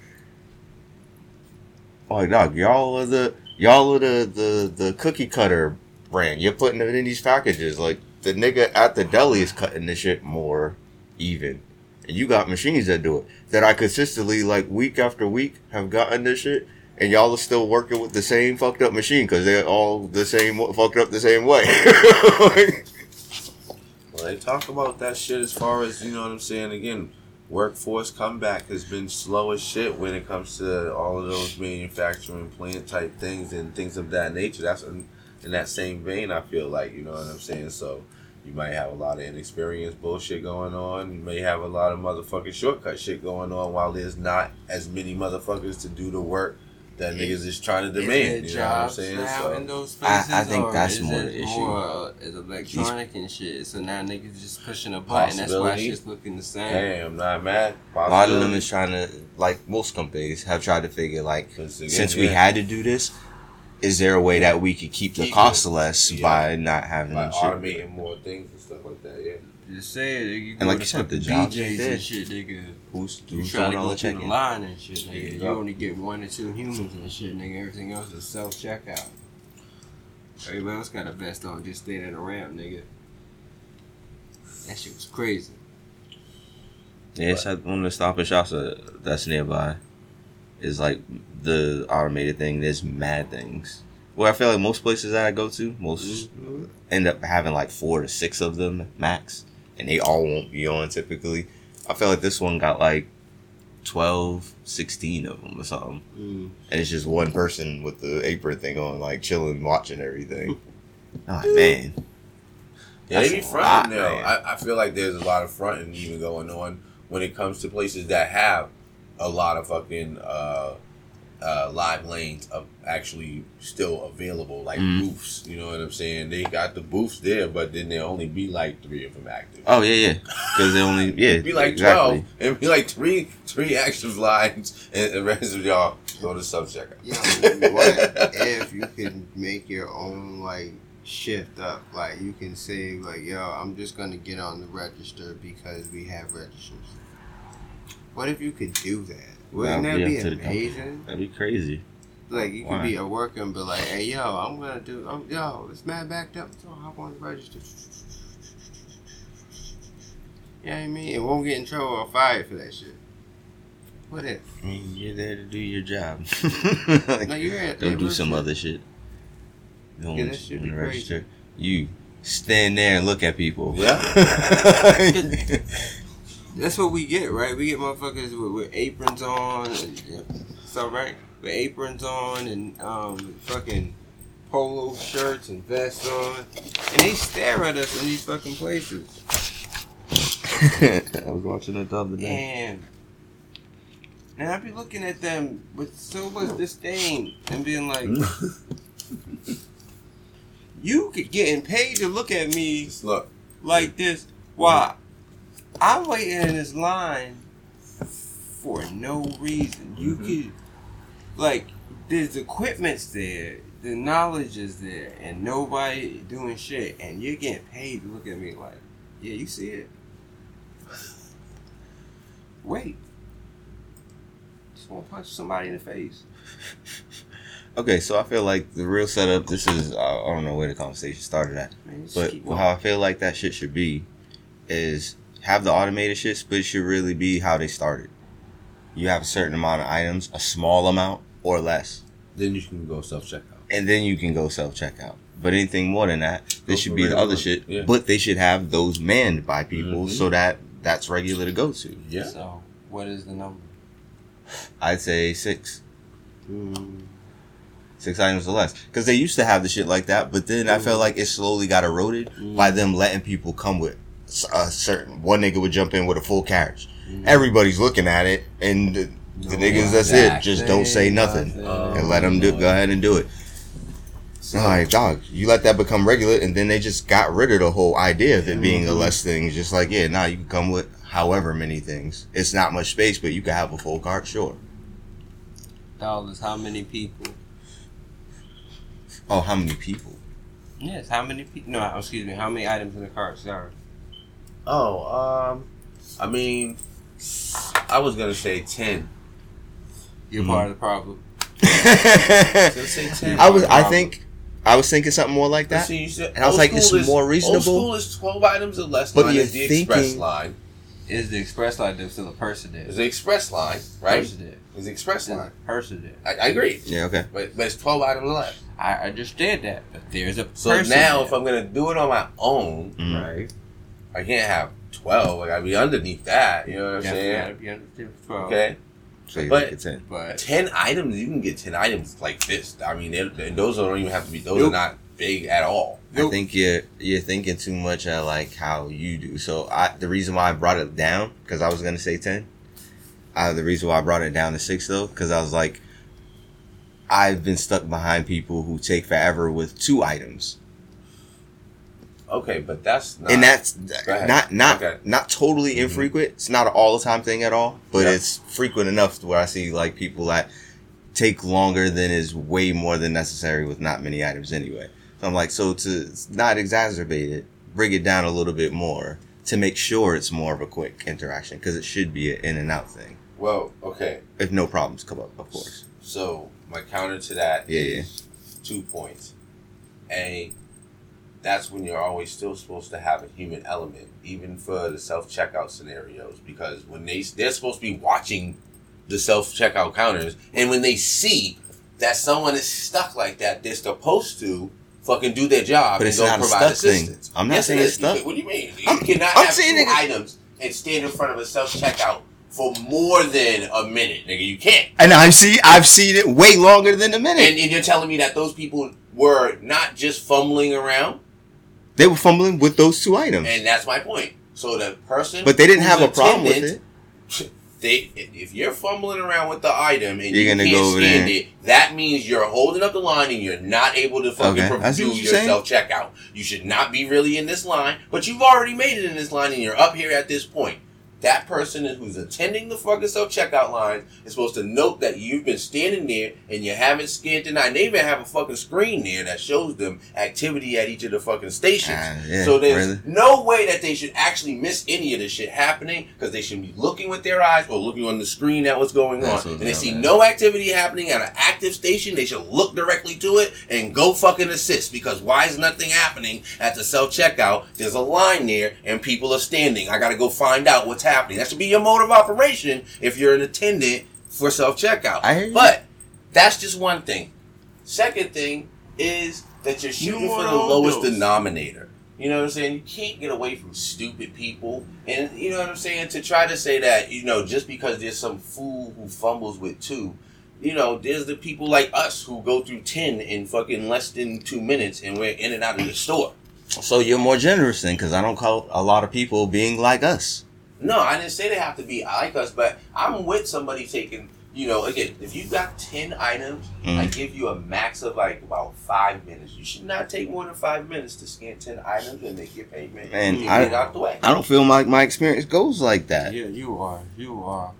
Oh dog, y'all are the y'all are the, the, the cookie cutter brand. You're putting it in these packages. Like the nigga at the deli is cutting this shit more even. And you got machines that do it. That I consistently like week after week have gotten this shit and y'all are still working with the same fucked up machine because they're all the same fucked up the same way. Well, they talk about that shit as far as you know what I'm saying. Again, workforce comeback has been slow as shit when it comes to all of those manufacturing plant type things and things of that nature. That's in, in that same vein. I feel like you know what I'm saying. So you might have a lot of inexperienced bullshit going on. You may have a lot of motherfucking shortcut shit going on while there's not as many motherfuckers to do the work that niggas is trying to demand. You know what I'm saying? So in those I- I think that's is more the issue. More uh, is electronic and shit. So now niggas just pushing a button. That's why Possibility. shit's looking the same. hey, I'm not mad. A lot of them is trying to, like most companies, have tried to figure like, again, since we yeah. had to do this, is there a way that we could keep the cost it. less Yeah. by not having by them shit? automating more things and stuff like that. Yeah. Just say it. You And go like you said, the fucking jobs BJ's ain't and shit, nigga. Who's, You who's try to doing all go the through the line and shit, nigga. you You go. only get one or two humans and shit, nigga. Everything else is self checkout. Everybody else got a vest on, just staying at a ramp, nigga. That shit was crazy. Yeah, it's at one of the stop and shops uh, that's nearby. Is like the automated thing. There's mad things. Well, I feel like most places that I go to, most end up having like four to six of them max, and they all won't be on typically. I feel like this one got like 12, 16 of them or something. Mm. And it's just one person with the apron thing on, like chilling, watching everything. I'm like, man. Yeah, they That's be fronting lot, though. I, I feel like there's a lot of fronting even going on when it comes to places that have a lot of fucking uh, uh, live lanes of actually still available, like Mhm. booths. You know what I'm saying? They got the booths there, but then there only be like three of them active. Oh, yeah, yeah. Because they only, yeah. Be like exactly. twelve. It'd be like three three active lines, and the rest of y'all go to self checkout. Yeah, what if you can make your own like shift up? Like you can say like, "Yo, I'm just gonna get on the register because we have registers." What if you could do that? Wouldn't That'd be be up to the company. amazing? That'd be crazy. Like you could be a worker and be like, "Hey, yo, I'm gonna do. I'm, yo, it's mad backed up. So hop on the register." You know what I mean? It won't get in trouble or fired for that shit. What if? I mean, you're there to do your job. No, you're at Don't do some work. other shit. You don't Yeah, that you should on be the crazy. register. You stand there and look at people. Yeah. That's what we get, right? We get motherfuckers with, with aprons on, and, yeah, so right, with aprons on and um, fucking polo shirts and vests on, and they stare at us in these fucking places. I was watching it the other day. And and I be looking at them with so much disdain and being like, you could getting paid to look at me look. like this. Why? I'm waiting in this line for no reason. You Mhm. could, like, there's equipment's there, the knowledge is there, and nobody doing shit, and you're getting paid to look at me like, yeah, you see it. Wait. Just want to punch somebody in the face. Okay, so I feel like the real setup. This is I don't know where the conversation started at, Man, but how I feel like that shit should be is have the automated shit, but it should really be how they started. You have a certain amount of items, a small amount or less, Then you can go self checkout. and then you can go self checkout. But anything more than that, this should be the regular. other shit. Yeah. But they should have those manned by people Mhm. so that that's regular to go to. Yeah. So, what is the number? I'd say six. Mm. six items or less. Because they used to have the shit like that, but then I felt like it slowly got eroded by them letting people come with s- a certain. One nigga would jump in with a full carriage. Everybody's looking at it, and the, the niggas that's it just don't say nothing Uh, and let them do go ahead and do it. I'm like, dog, you let that become regular, and then they just got rid of the whole idea of it being a less thing. It's just like, yeah, now you can come with however many things. It's not much space, but you can have a full cart, sure. Dollars, how many people? Oh, how many people? Yes, how many people? No, excuse me, how many items in the cart? Sorry. Oh, um, I mean, I was gonna say ten. You're Mhm. part of the problem. Let's say ten. I was, I think, I was thinking something more like that. See, said And I was like, it's is- more reasonable. Old school is twelve items or less. But line you're is the express thinking- line. Is the express line there still a person there? Is the express line right? Person there. Is the express There's line? person there. I, I agree, Yeah, okay. but but it's twelve items or less. I understand that, but there's a So person now, there. if I'm gonna do it on my own, Mhm. right? I can't have twelve. I gotta be underneath that. You know what I'm Definitely saying? gotta be under the 12. Okay. So you But- think it's in. But ten items, you can get ten items like this. I mean, they're- and those don't even have to be. Those Nope. are not big at all. I think you're you're thinking too much at like how you do. So I the reason why I brought it down because I was gonna say ten. Uh, the reason why I brought it down to six though because I was like, I've been stuck behind people who take forever with two items, Okay, but that's not. and that's not not Okay. not totally Mhm. infrequent. It's not an all the time thing at all, but Yeah. it's frequent enough to where I see like people that take longer than is way more than necessary with not many items anyway. So I'm like, so to not exacerbate it, bring it down a little bit more to make sure it's more of a quick interaction because it should be an in and out thing well, okay. if no problems come up, of course. So my counter to that Yeah, is two points. A, that's when you're always still supposed to have a human element, even for the self checkout scenarios, because when they they're supposed to be watching the self checkout counters, and when they see that someone is stuck like that, they're supposed to fucking do their job But and go not a provide stuck thing. assistance. I'm not Yes, saying it's stuck. What do you mean? You I'm- cannot I'm have two items and stand in front of a self checkout for more than a minute, nigga. You can't. And I see, I've seen it way longer than a minute. And, and you're telling me that those people were not just fumbling around, they were fumbling with those two items, and that's my point. So the person, but they didn't have a problem with it. They, if you're fumbling around with the item and You're you gonna can't go stand there. it, that means you're holding up the line and you're not able to fucking Okay, pro- I see do your self checkout. You should not be really in this line, but you've already made it in this line and you're up here at this point. That person who's attending the fucking self checkout line is supposed to note that you've been standing there and you haven't scanned. And they even have a fucking screen there that shows them activity at each of the fucking stations. Ah, yeah, so there's really? no way that they should actually miss any of this shit happening because they should be looking with their eyes or looking on the screen at what's going That's on. And they see on. no activity happening at an active station, they should look directly to it and go fucking assist because why is nothing happening at the self checkout? There's a line there and people are standing. I gotta go find out what's happening. That should be your mode of operation if you're an attendant for self checkout. I hear you. But that's just one thing. Second thing is that you're shooting for the lowest those. denominator. You know what I'm saying? You can't get away from stupid people. And you know what I'm saying? To try to say that, you know, just because there's some fool who fumbles with two, you know, there's the people like us who go through 10 in fucking less than two minutes and we're in and out of the store. So you're more generous then, because I don't call a lot of people being like us. No, I didn't say they have to be like us, but I'm with somebody taking, you know, again, if you've got 10 items, I Mhm. give you a max of like about five minutes. You should not take more than five minutes to scan 10 items and make your payment Man, and I- get out the way. I don't feel like my experience goes like that. Yeah, you are. You are.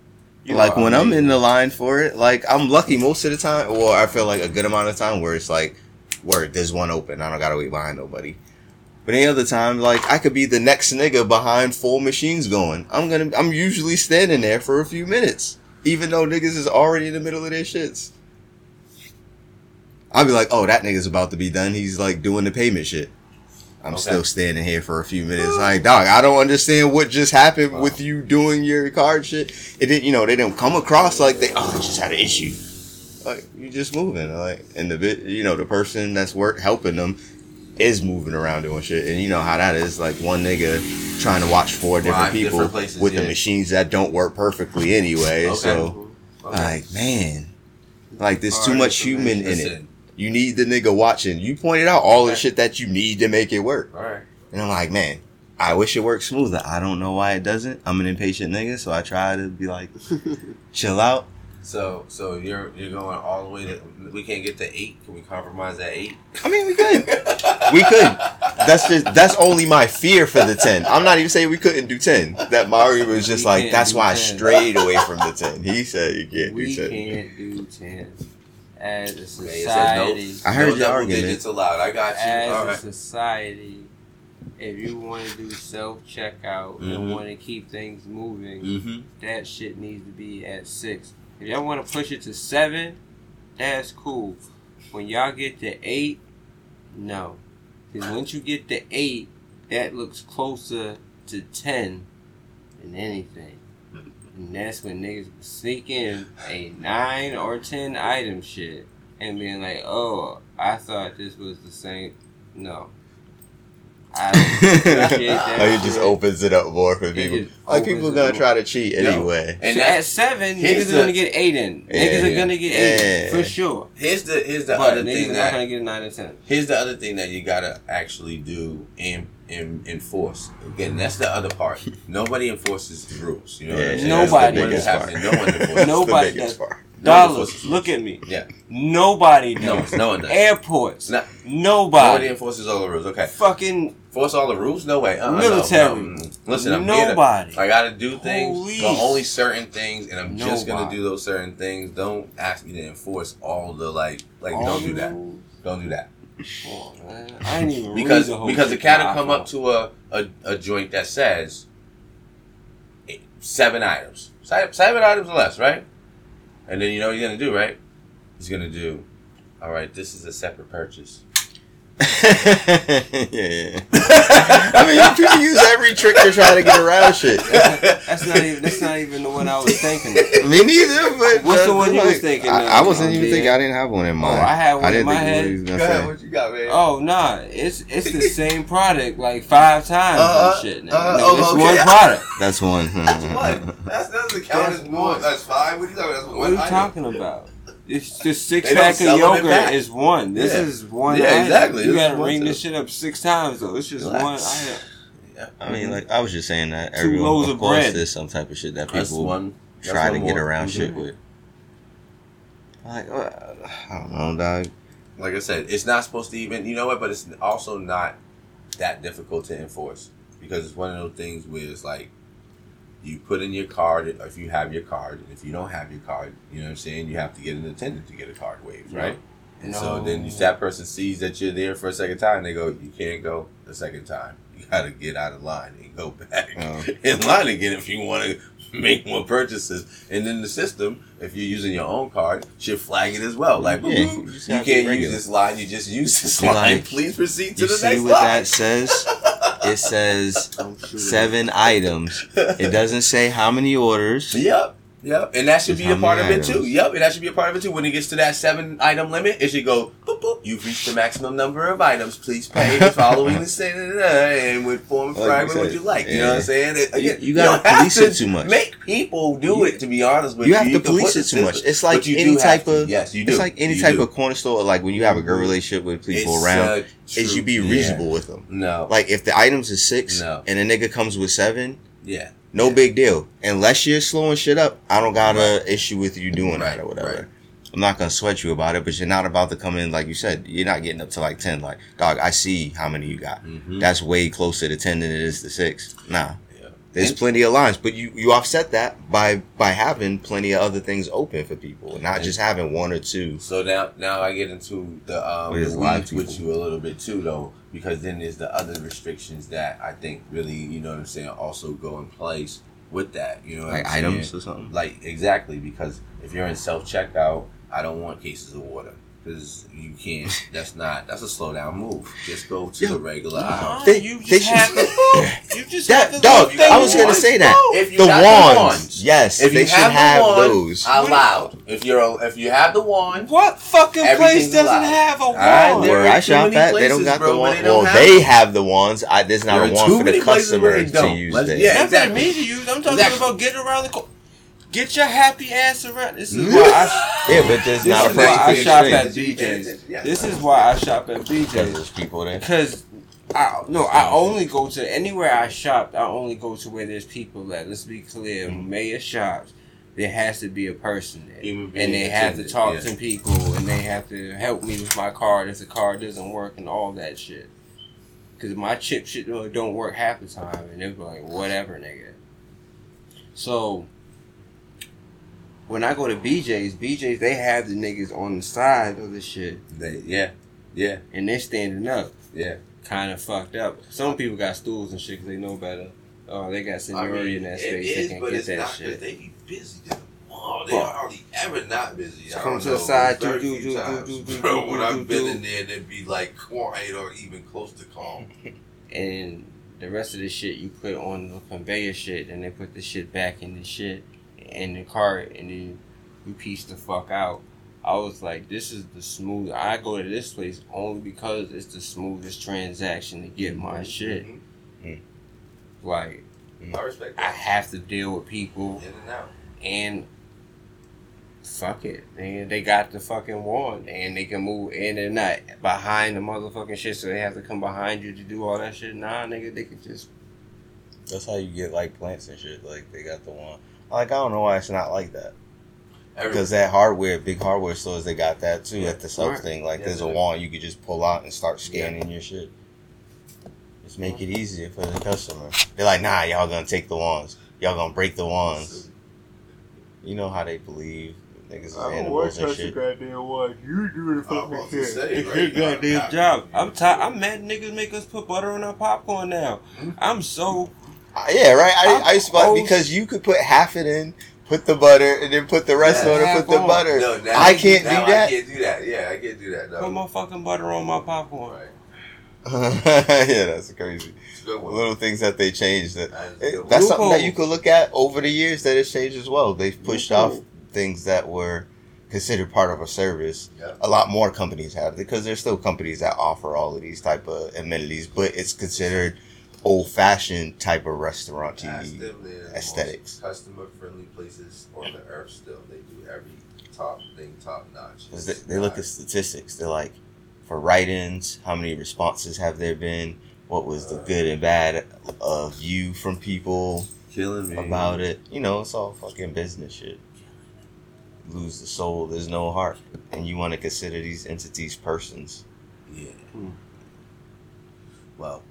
You like are when I'm in the line for it, like I'm lucky most of the time, or I feel like a good amount of time where it's like, word, there's one open. I don't gotta wait behind nobody. But any other time, like I could be the next nigga behind four machines going. I'm gonna, I'm usually standing there for a few minutes, even though niggas is already in the middle of their shits. I'll be like, oh, that nigga's about to be done. He's like doing the payment shit. I'm Okay. still standing here for a few minutes. Like, dog, I don't understand what just happened with you doing your card shit. It didn't, you know, they didn't come across like they, oh, they just had an issue. Like, you just moving, like, and the bit, you know, the person that's work helping them is moving around doing shit, and you know how that is. Like one nigga trying to watch four different Five people different places, with the machines that don't work perfectly anyway. Okay. So, Okay. like, man, like there's All too right, much human in it. You need the nigga watching. You pointed out all the shit that you need to make it work. All right. And I'm like, man, I wish it worked smoother. I don't know why it doesn't. I'm an impatient nigga, so I try to be like, chill out. So, so you're you're going all the way to we can't get to eight. Can we compromise at eight? I mean, we could. We could. That's just that's only my fear for the ten. I'm not even saying we couldn't do ten. That Mario was just We like, that's do why I strayed away from the ten. He said you can't we do ten. can't do ten as a Man, it says no- society. I heard no your double argument. digits allowed. I got you. As All a right. society, if you want to do self checkout Mhm. and want to keep things moving, Mm-hmm. that shit needs to be at six. If y'all want to push it to seven, that's cool. When y'all get to eight, no. Because once you get to eight, that looks closer to ten than anything. And that's when niggas sneak in a nine or ten item shit and being like, oh, I thought this was the same. No. I appreciate that oh, he just opens it up more for people. just Like people it gonna up. try to cheat No. anyway. And so at seven, here's niggas the- are gonna get eight in. Yeah, niggas yeah. are gonna get eight Yeah. for sure. here's the here's the But other niggas thing are that gonna get a nine or ten. here's the other thing that you gotta actually do and and enforce. Again, that's the other part. Nobody enforces the rules. You know what I'm Yeah, saying? Nobody. That's That's the the biggest biggest. No one enforces. Nobody the biggest does. part. Dollars, look at me. Yeah. Nobody No, does. no one does. Airports, No- nobody. Nobody enforces all the rules. Okay. Fucking Force all the rules? No way. Uh-uh. Military. No. Mm. Listen, I'm here to- nobody. I gotta do things, Police. but only certain things, and I'm just gonna do those certain things. Don't ask me to enforce all the like, like All don't do that. rules. Don't do that man. I ain't even because the because the cat will come up to a, a a joint that says eight- seven items, seven, seven items or less, right? And then you know what he's gonna do, right? He's gonna do. All right, this is a separate purchase. yeah, yeah. I mean, you people use every trick to try to get around shit. That's not even. That's not even the one I was thinking. Of. Me neither. But What's the uh, one you like, was thinking I, of, I wasn't even John thinking. I didn't have one in Oh, mind. I had one in didn't my head. what Go ahead, what you got, man? Oh nah, it's it's the same product like five times Uh-uh, and uh, uh, shit. Nigga. uh-uh, Nigga, oh, it's okay. one product. That's one. That's what? That's, that doesn't count That's as more. one. That's five. What are you talking about? That's What are you talking about? It's the six they pack of yogurt is one. This Yeah. is one. Yeah, item. exactly. You This gotta ring this shit up six times though. It's just Relax. one item. Yeah. I mean, like I was just saying that Two everyone, loaves of of course, bread. there's some type of shit that That's people one. that's try to one get more. around Mhm. shit with. Like, uh, I don't know, dog. Like I said, it's not supposed to even. You know what? But it's also not that difficult to enforce because it's one of those things where it's like you put in your card if you have your card. and If you don't have your card, you know what I'm saying. You have to get an attendant to get a card waived, right? And so then that person sees that you're there for a second time, they go, "You can't go the second time. You got to get out of line and go back Oh. in line again if you want to make more purchases." And then the system, if you're using your own card, should flag it as well. Like, Yeah, you you have to be can't use this line. You just use this line. Please proceed to the You the see next what line. that says? It says Don't shoot it. seven items. It doesn't say how many orders. Yep. Yep, and that should be a part of many it too. Yep, and that should be a part of it too. When it gets to that seven item limit, it should go boop. You've reached the maximum number of items. Please pay following the same and with form Like fragment you what you like. You know what I'm saying? It- You- again, you gotta don't have police to it too much. Make people do You- it. To be honest with You you, have to police it too much. It's like you any type of yes, you do. It's like any You type do. of corner store. Like when you have a good relationship with people It's, around, uh, is you be Yeah. reasonable with them. No. Like if the items is six No. and a nigga comes with seven, yeah. no Yeah. big deal. Unless you're slowing shit up, I don't got an Right. issue with you doing Right, that or whatever. right. I'm not gonna sweat you about it, but you're not about to come in like you said. You're not getting up to like ten. Like dog, I see how many you got. Mhm. That's way closer to ten than it is to six. Nah, Yeah. there's And- plenty of lines, but you you offset that by by having plenty of other things open for people, not And- just having one or two. So now, now I get into the um, With the live weeds with you a little bit too, though, because then there's the other restrictions that I think really, you know what I'm saying, also go in place with that. You know, what Like I'm items saying? or something. Like exactly because if you're in self checkout, I don't want cases of water because you can't. That's not. That's a slow down move. Just go to Yo, the regular Nah, aisle. They- you they just should- have to. You just That have dog, I was thing gonna say that. If you The got the wands, wands. yes, If they should have, have the wand, those. allowed. If you're if you have the wand, What fucking place doesn't allowed. have a Alright, wand? there Where I shop many at, they don't got bro, the where one. they Well, have they them. have the ones. I there's not There a are one too for the many places where they customer to don't. use yeah. That's exactly. what I mean to use. I'm talking about getting around the corner. Get your happy ass around. This is why I. Yeah, but there's This not a is why I shop at exchange. BJ's. Yeah. This is why I shop at Because BJ's. there's people there. Because I no, I only go to anywhere I shop. I only go to where there's people at. Let's be clear. Mm-hmm. Mayor shops. There has to be a person there, Human being and they have to attendant, talk yeah. to people, and they have to help me with my card if the card doesn't work, and all that shit. Because my chip shit don't don't work half the time, and they're like, whatever, nigga. So when I go to BJ's, BJ's they have the niggas on the side of the shit, They, yeah, yeah, and they're standing up yeah. kind of fucked up. Some people got stools and shit because they know better. Oh, they got seniority in that space. They can get that shit. They be busy. Oh, they are hardly ever not busy. I Come don't to the side, very do, do, few do, times, do, do, Bro, do, when do, I've been in there, they'd be like quiet or even close to calm. And the rest of the shit you put on the conveyor shit, and they put the shit back in the shit in the cart, and then you piece the fuck out. I was like, this is the smooth. I go to this place only because it's the smoothest transaction to get my shit. Mhm. Like, I respect I have to deal with people In and out. and fuck it, man. They got the fucking wand and they can move in and they're not behind the motherfucking shit, so they have to come behind you to do all that shit. Nah, nigga, they can just That's how you get like plants and shit. Like they got the one. Like I don't know why it's not like that. Because that hardware, big hardware stores, they got that too Yeah. at the self Right. thing. Like Yeah, there's a wand you could just pull out and start scanning your shit. Just make it easier for the customer. They're like, nah, y'all gonna take the wands. Y'all gonna break the wands. You know how they believe niggas I is animals and shit. goddamn wand. You do the I was say, It's right, your you gotta goddamn job. I'm tired. I'm mad niggas make us put butter on our popcorn now. I'm so Uh, yeah, right. I, I'm I used to buy- because you could put half it in, put the butter, and then put the rest Yeah, on and put the on. butter. No, now I can't now do that. I can't do that. Yeah, I can't do that. No. put my fucking butter on my popcorn. Right. yeah, that's crazy. It's a good one. Little things that they changed. That That is a it- good one. that's something that you could look at over the years that it's changed as well. They've pushed Loophole. off things that were considered part of a service. Yeah. A lot more companies have because there's still companies that offer all of these type of amenities, but it's considered old fashioned type of restaurant TV. them they're the aesthetics. Customer friendly places on the earth. Still, they do every top thing top notch. They, they look at statistics. They're like, for write-ins, how many responses have there been? What was the good and bad of you from people killing me about it? You know, it's all fucking business shit. Lose the soul, there's no heart, and you want to consider these entities persons. Yeah. Hmm. Well,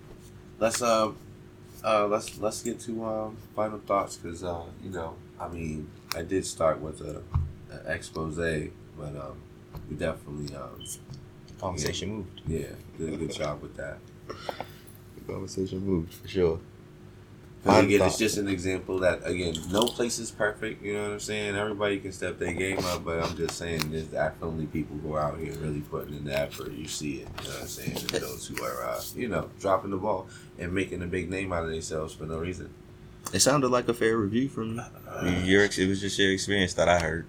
let's uh, uh, let's let's get to um final thoughts because uh, you know, I mean, I did start with a, a expose, but um, we definitely um, Conversation moved. yeah, did a good job with that. The conversation moved for sure. But again, it's just an example that again, no place is perfect. You know what I'm saying? Everybody can step their game up, but I'm just saying there's definitely people who are out here really putting in the effort. You see it. You know what I'm saying? And those who are, uh, you know, dropping the ball and making a big name out of themselves for no reason. It sounded like a fair review from your. It was just your experience that I heard.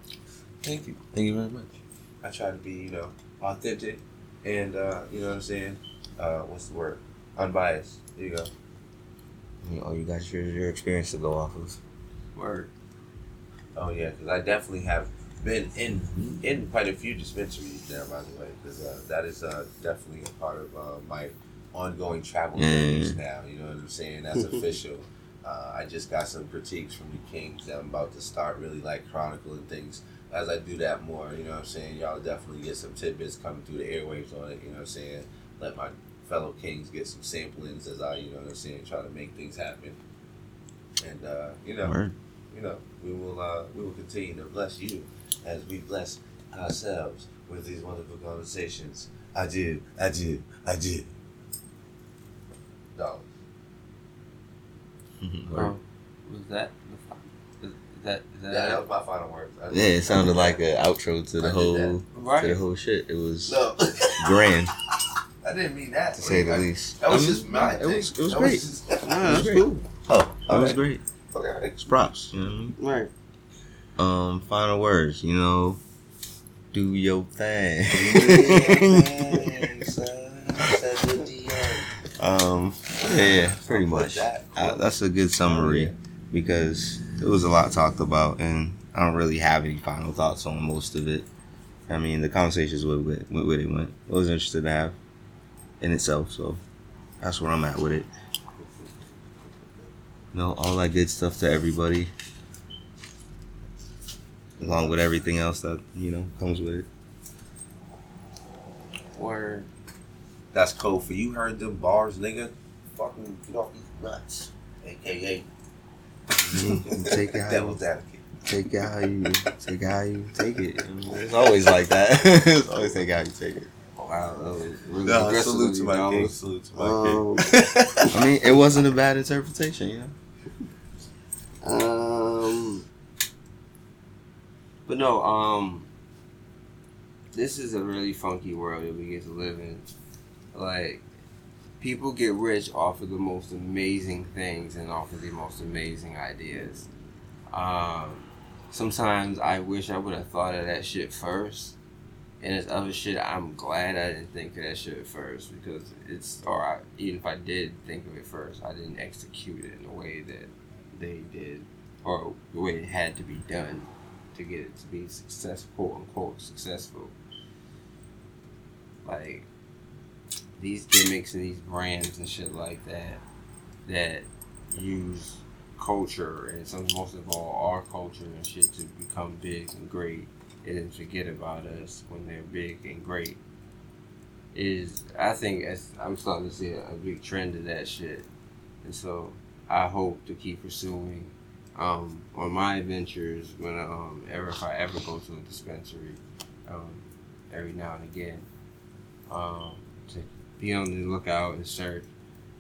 Thank you. Thank you very much. I try to be, you know, authentic and uh, you know what I'm saying. Uh, what's the word? Unbiased. There you go. You know, you got your your experience to go off of. Word. Oh yeah, because I definitely have been in in quite a few dispensaries there, by the way, because uh, that is uh, definitely a part of uh, my ongoing travel Yeah. journeys now. You know what I'm saying? That's official. Uh, I just got some critiques from the Kings that I'm about to start really like chronicling things. As I do that more, you know what I'm saying? Y'all definitely get some tidbits coming through the airwaves on it. You know what I'm saying? Let my fellow Kings get some samplings as I, you know what I'm saying, try to make things happen. And uh, you know, Word. you know, we will uh, we will continue to bless you as we bless ourselves with these wonderful conversations. I do, I do, I do. Dollars. Word. Um, was that the fi- is that is Yeah, that, that was my final words. Yeah, it sounded like an outro to the did whole that. to the whole shit. It was No, grand I didn't mean that. to say the I- least. That was I mean, just my It thing. was it was That great. just- Yeah, It was great. Oh, It was great. Okay. It's props. You know what I mean? Right. Um, final words. You know, do your thing. um, yeah, yeah, pretty much. Uh, that's a good summary because it was a lot talked about, and I don't really have any final thoughts on most of it. I mean, the conversations went with went where they went. It was interesting to have in itself, so that's where I'm at with it. You know, all that good stuff to everybody, along with everything else that you know comes with it. Word. That's code for you heard them bars, nigga. Fucking get off these nuts. AKA mm-hmm. Take it how you, advocate. take it how you take it how you take it. It's always like that. it's always take it how you take it. Wow. That was really Nah, salute of to you, my dog. king. Salute to my Um, king. I mean, it wasn't a bad interpretation, you know. Um, but no, um, this is a really funky world that we get to live in. Like, people get rich off of the most amazing things and off of the most amazing ideas. Um, sometimes I wish I would have thought of that shit first. And there's other shit I'm glad I didn't think of that shit first because it's, or I, even if I did think of it first, I didn't execute it in the way that they did, or the way it had to be done to get it to be successful, quote unquote, successful. Like these gimmicks and these brands and shit like that that use culture and some most of all our culture and shit to become big and great and forget about us when they're big and great is I think as I'm starting to see a, big trend of that shit. And so I hope to keep pursuing um, on my adventures when um, ever if I ever go to a dispensary um, every now and again um, to be on the lookout and search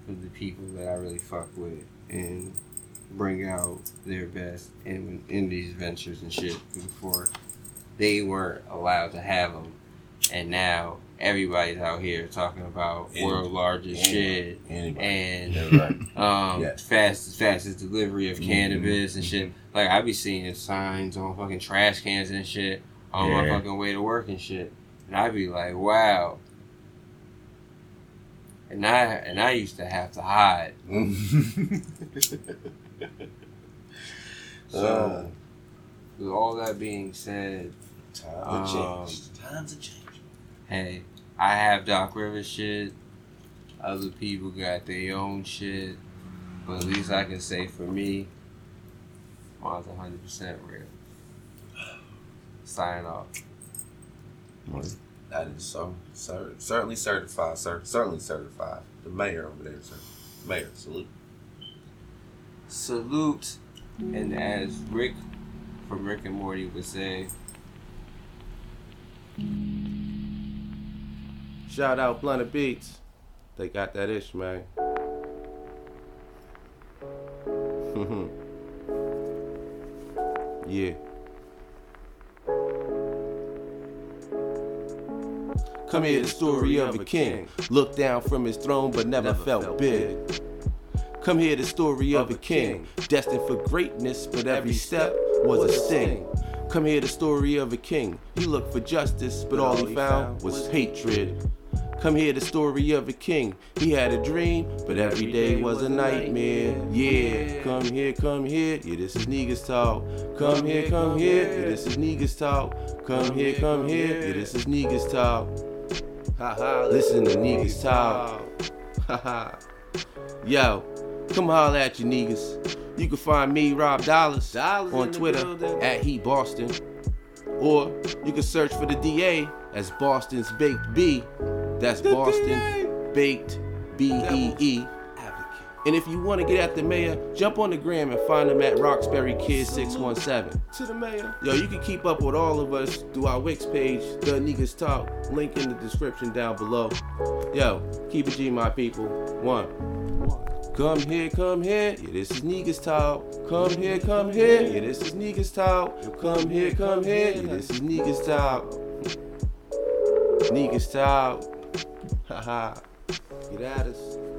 for the people that I really fuck with and bring out their best in in these ventures and shit before they weren't allowed to have them and now everybody's out here talking about world largest shit Anybody. and Yeah, right. um Yes. fastest fastest delivery of Mhm. cannabis and shit. Like I be seeing signs on fucking trash cans and shit on my fucking way to work and shit. And I be like, wow. And I and I used to have to hide. So Uh, with all that being said, times have Um, changed. Times have changed. hey, I have Doc Rivers shit. Other people got their own shit. But at least I can say for me, mine's 100% real. Sign off. That is so cer- certainly certified, sir. Certainly certified. The mayor over there, sir. Mayor, salute. Salute. And as Rick from Rick and Morty would say, Shout out Blunted Beats. They got that ish, man. yeah. Come here, the story of a king. Looked down from his throne, but never, felt big. Come here, the story of a king. Destined for greatness, but every step was a sting. Come hear the story of a king. He looked for justice, but all he found was hatred. Come hear the story of a king. He had a dream, but every day was a nightmare. Yeah, come here, come here. Yeah, this is Niggas Talk. Come here, come here. Yeah, this is Niggas Talk. Come here, come here. Yeah, this is Niggas Talk. Haha, listen to Niggas Talk. Haha. Yo, come holler at you niggas. You can find me, Rob Dollars, on Twitter at He Boston. Or you can search for the DA as Boston's Baked B. That's Boston Baked B E E. And if you want to get at the mayor, jump on the gram and find him at Roxbury Kid 617. To the mayor. Yo, you can keep up with all of us through our Wix page, The Niggas Talk. Link in the description down below. Yo, keep it G, my people. One. Come here, come here. Yeah, this is Niggas Talk. Come here, come here. Yeah, this is Niggas Talk. Come here, come here. Yeah, this is Niggas Talk. Niggas Talk. Haha. Get at us.